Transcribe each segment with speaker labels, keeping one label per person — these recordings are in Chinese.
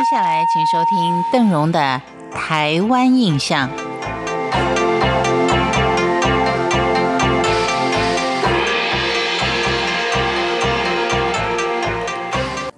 Speaker 1: 接下来，请收听邓荣的《台湾印象》。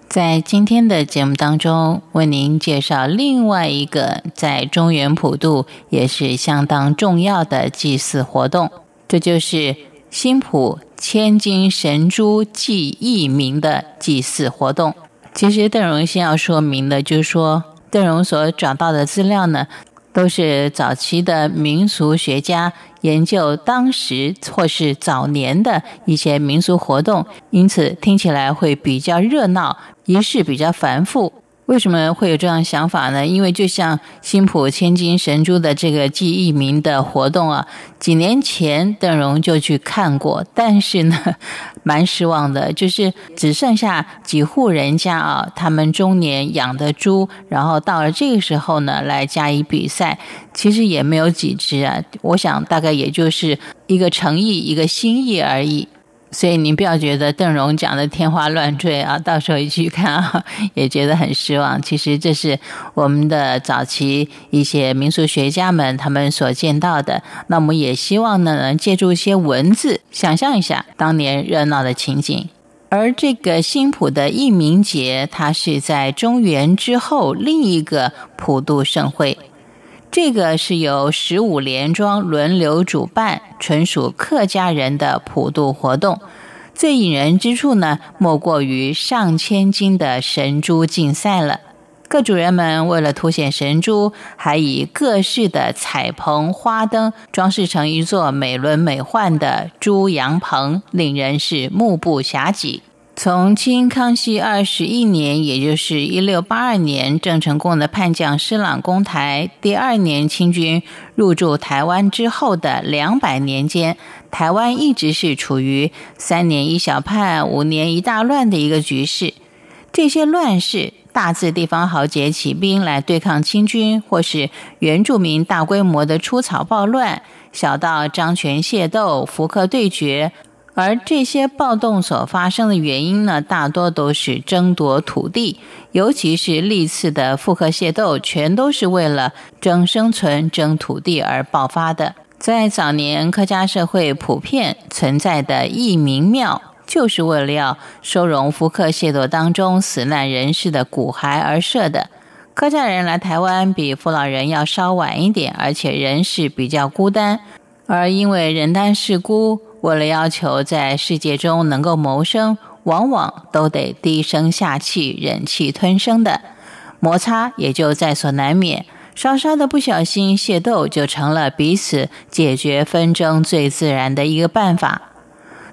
Speaker 1: 在今天的节目当中，为您介绍另外一个在中原普渡也是相当重要的祭祀活动，这就是新浦千金神珠祭义民的祭祀活动。其实邓荣先要说明的，就是说邓荣所找到的资料呢，都是早期的民俗学家研究当时或是早年的一些民俗活动，因此听起来会比较热闹，仪式比较繁复。为什么会有这样想法呢？因为就像新浦千金神珠的这个记忆名的活动啊，几年前邓荣就去看过，但是呢，蛮失望的，就是只剩下几户人家啊，他们中年养的猪，然后到了这个时候呢，来加以比赛，其实也没有几只啊，我想大概也就是一个诚意，一个心意而已。所以您不要觉得邓荣讲的天花乱坠啊，到时候一去看啊，也觉得很失望。其实这是我们的早期一些民俗学家们他们所见到的。那我们也希望呢，能借助一些文字，想象一下当年热闹的情景。而这个新浦的义民节，它是在中原之后另一个普渡盛会。这个是由十五连庄轮流主办，纯属客家人的普渡活动。最引人之处呢，莫过于上千斤的神珠竞赛了。各主人们为了凸显神珠，还以各式的彩棚、花灯装饰成一座美轮美奂的猪羊棚，令人是目不暇接。从清康熙二十一年，也就是一六八二年，郑成功的叛将施琅攻台，第二年清军入驻台湾之后的两百年间，台湾一直是处于三年一小叛、五年一大乱的一个局势。这些乱世，大自地方豪杰起兵来对抗清军，或是原住民大规模的出草暴乱，小到张权械斗、福克对决。而这些暴动所发生的原因呢，大多都是争夺土地，尤其是历次的复刻械斗，全都是为了争生存、争土地而爆发的。在早年客家社会普遍存在的义民庙，就是为了要收容复刻械斗当中死难人士的骨骸而设的。客家人来台湾比父老人要稍晚一点，而且人是比较孤单，而因为人单势孤。为了要求在世界中能够谋生，往往都得低声下气、忍气吞声的摩擦，也就在所难免。稍稍的不小心械斗，就成了彼此解决纷争最自然的一个办法。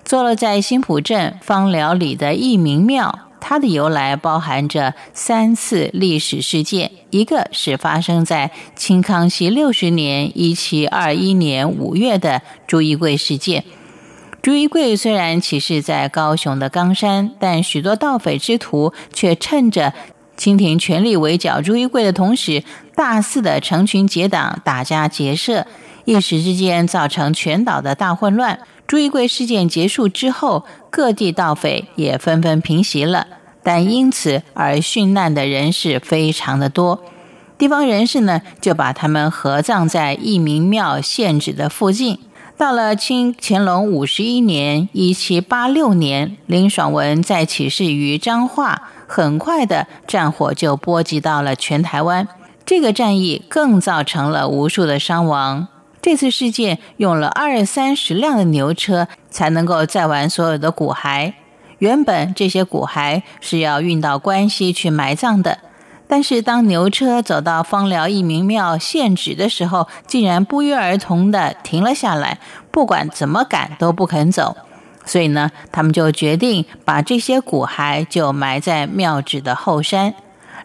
Speaker 1: 坐落在新浦镇方寮里的义民庙。它的由来包含着三次历史事件，一个是发生在清康熙六十年（一七二一年）五月的朱一贵事件。朱一贵虽然起事在高雄的冈山，但许多盗匪之徒却趁着清廷全力围剿朱一贵的同时，大肆的成群结党打家劫舍，一时之间造成全岛的大混乱。朱一贵事件结束之后，各地盗匪也纷纷平息了，但因此而殉难的人士非常的多。地方人士呢，就把他们合葬在义民庙现址的附近。到了清乾隆五十一年（一七八六年），林爽文在起事于彰化，很快的战火就波及到了全台湾。这个战役更造成了无数的伤亡。这次事件用了二三十辆的牛车才能够载完所有的骨骸。原本这些骨骸是要运到关西去埋葬的。但是，当牛车走到方寮义民庙现址的时候，竟然不约而同的停了下来，不管怎么赶都不肯走。所以呢，他们就决定把这些骨骸就埋在庙址的后山。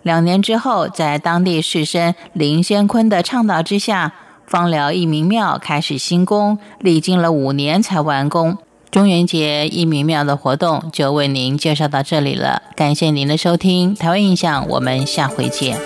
Speaker 1: 两年之后，在当地士绅林先坤的倡导之下，方寮义民庙开始兴工，历经了五年才完工。中元节一民庙的活动就为您介绍到这里了，感谢您的收听，台湾印象，我们下回见。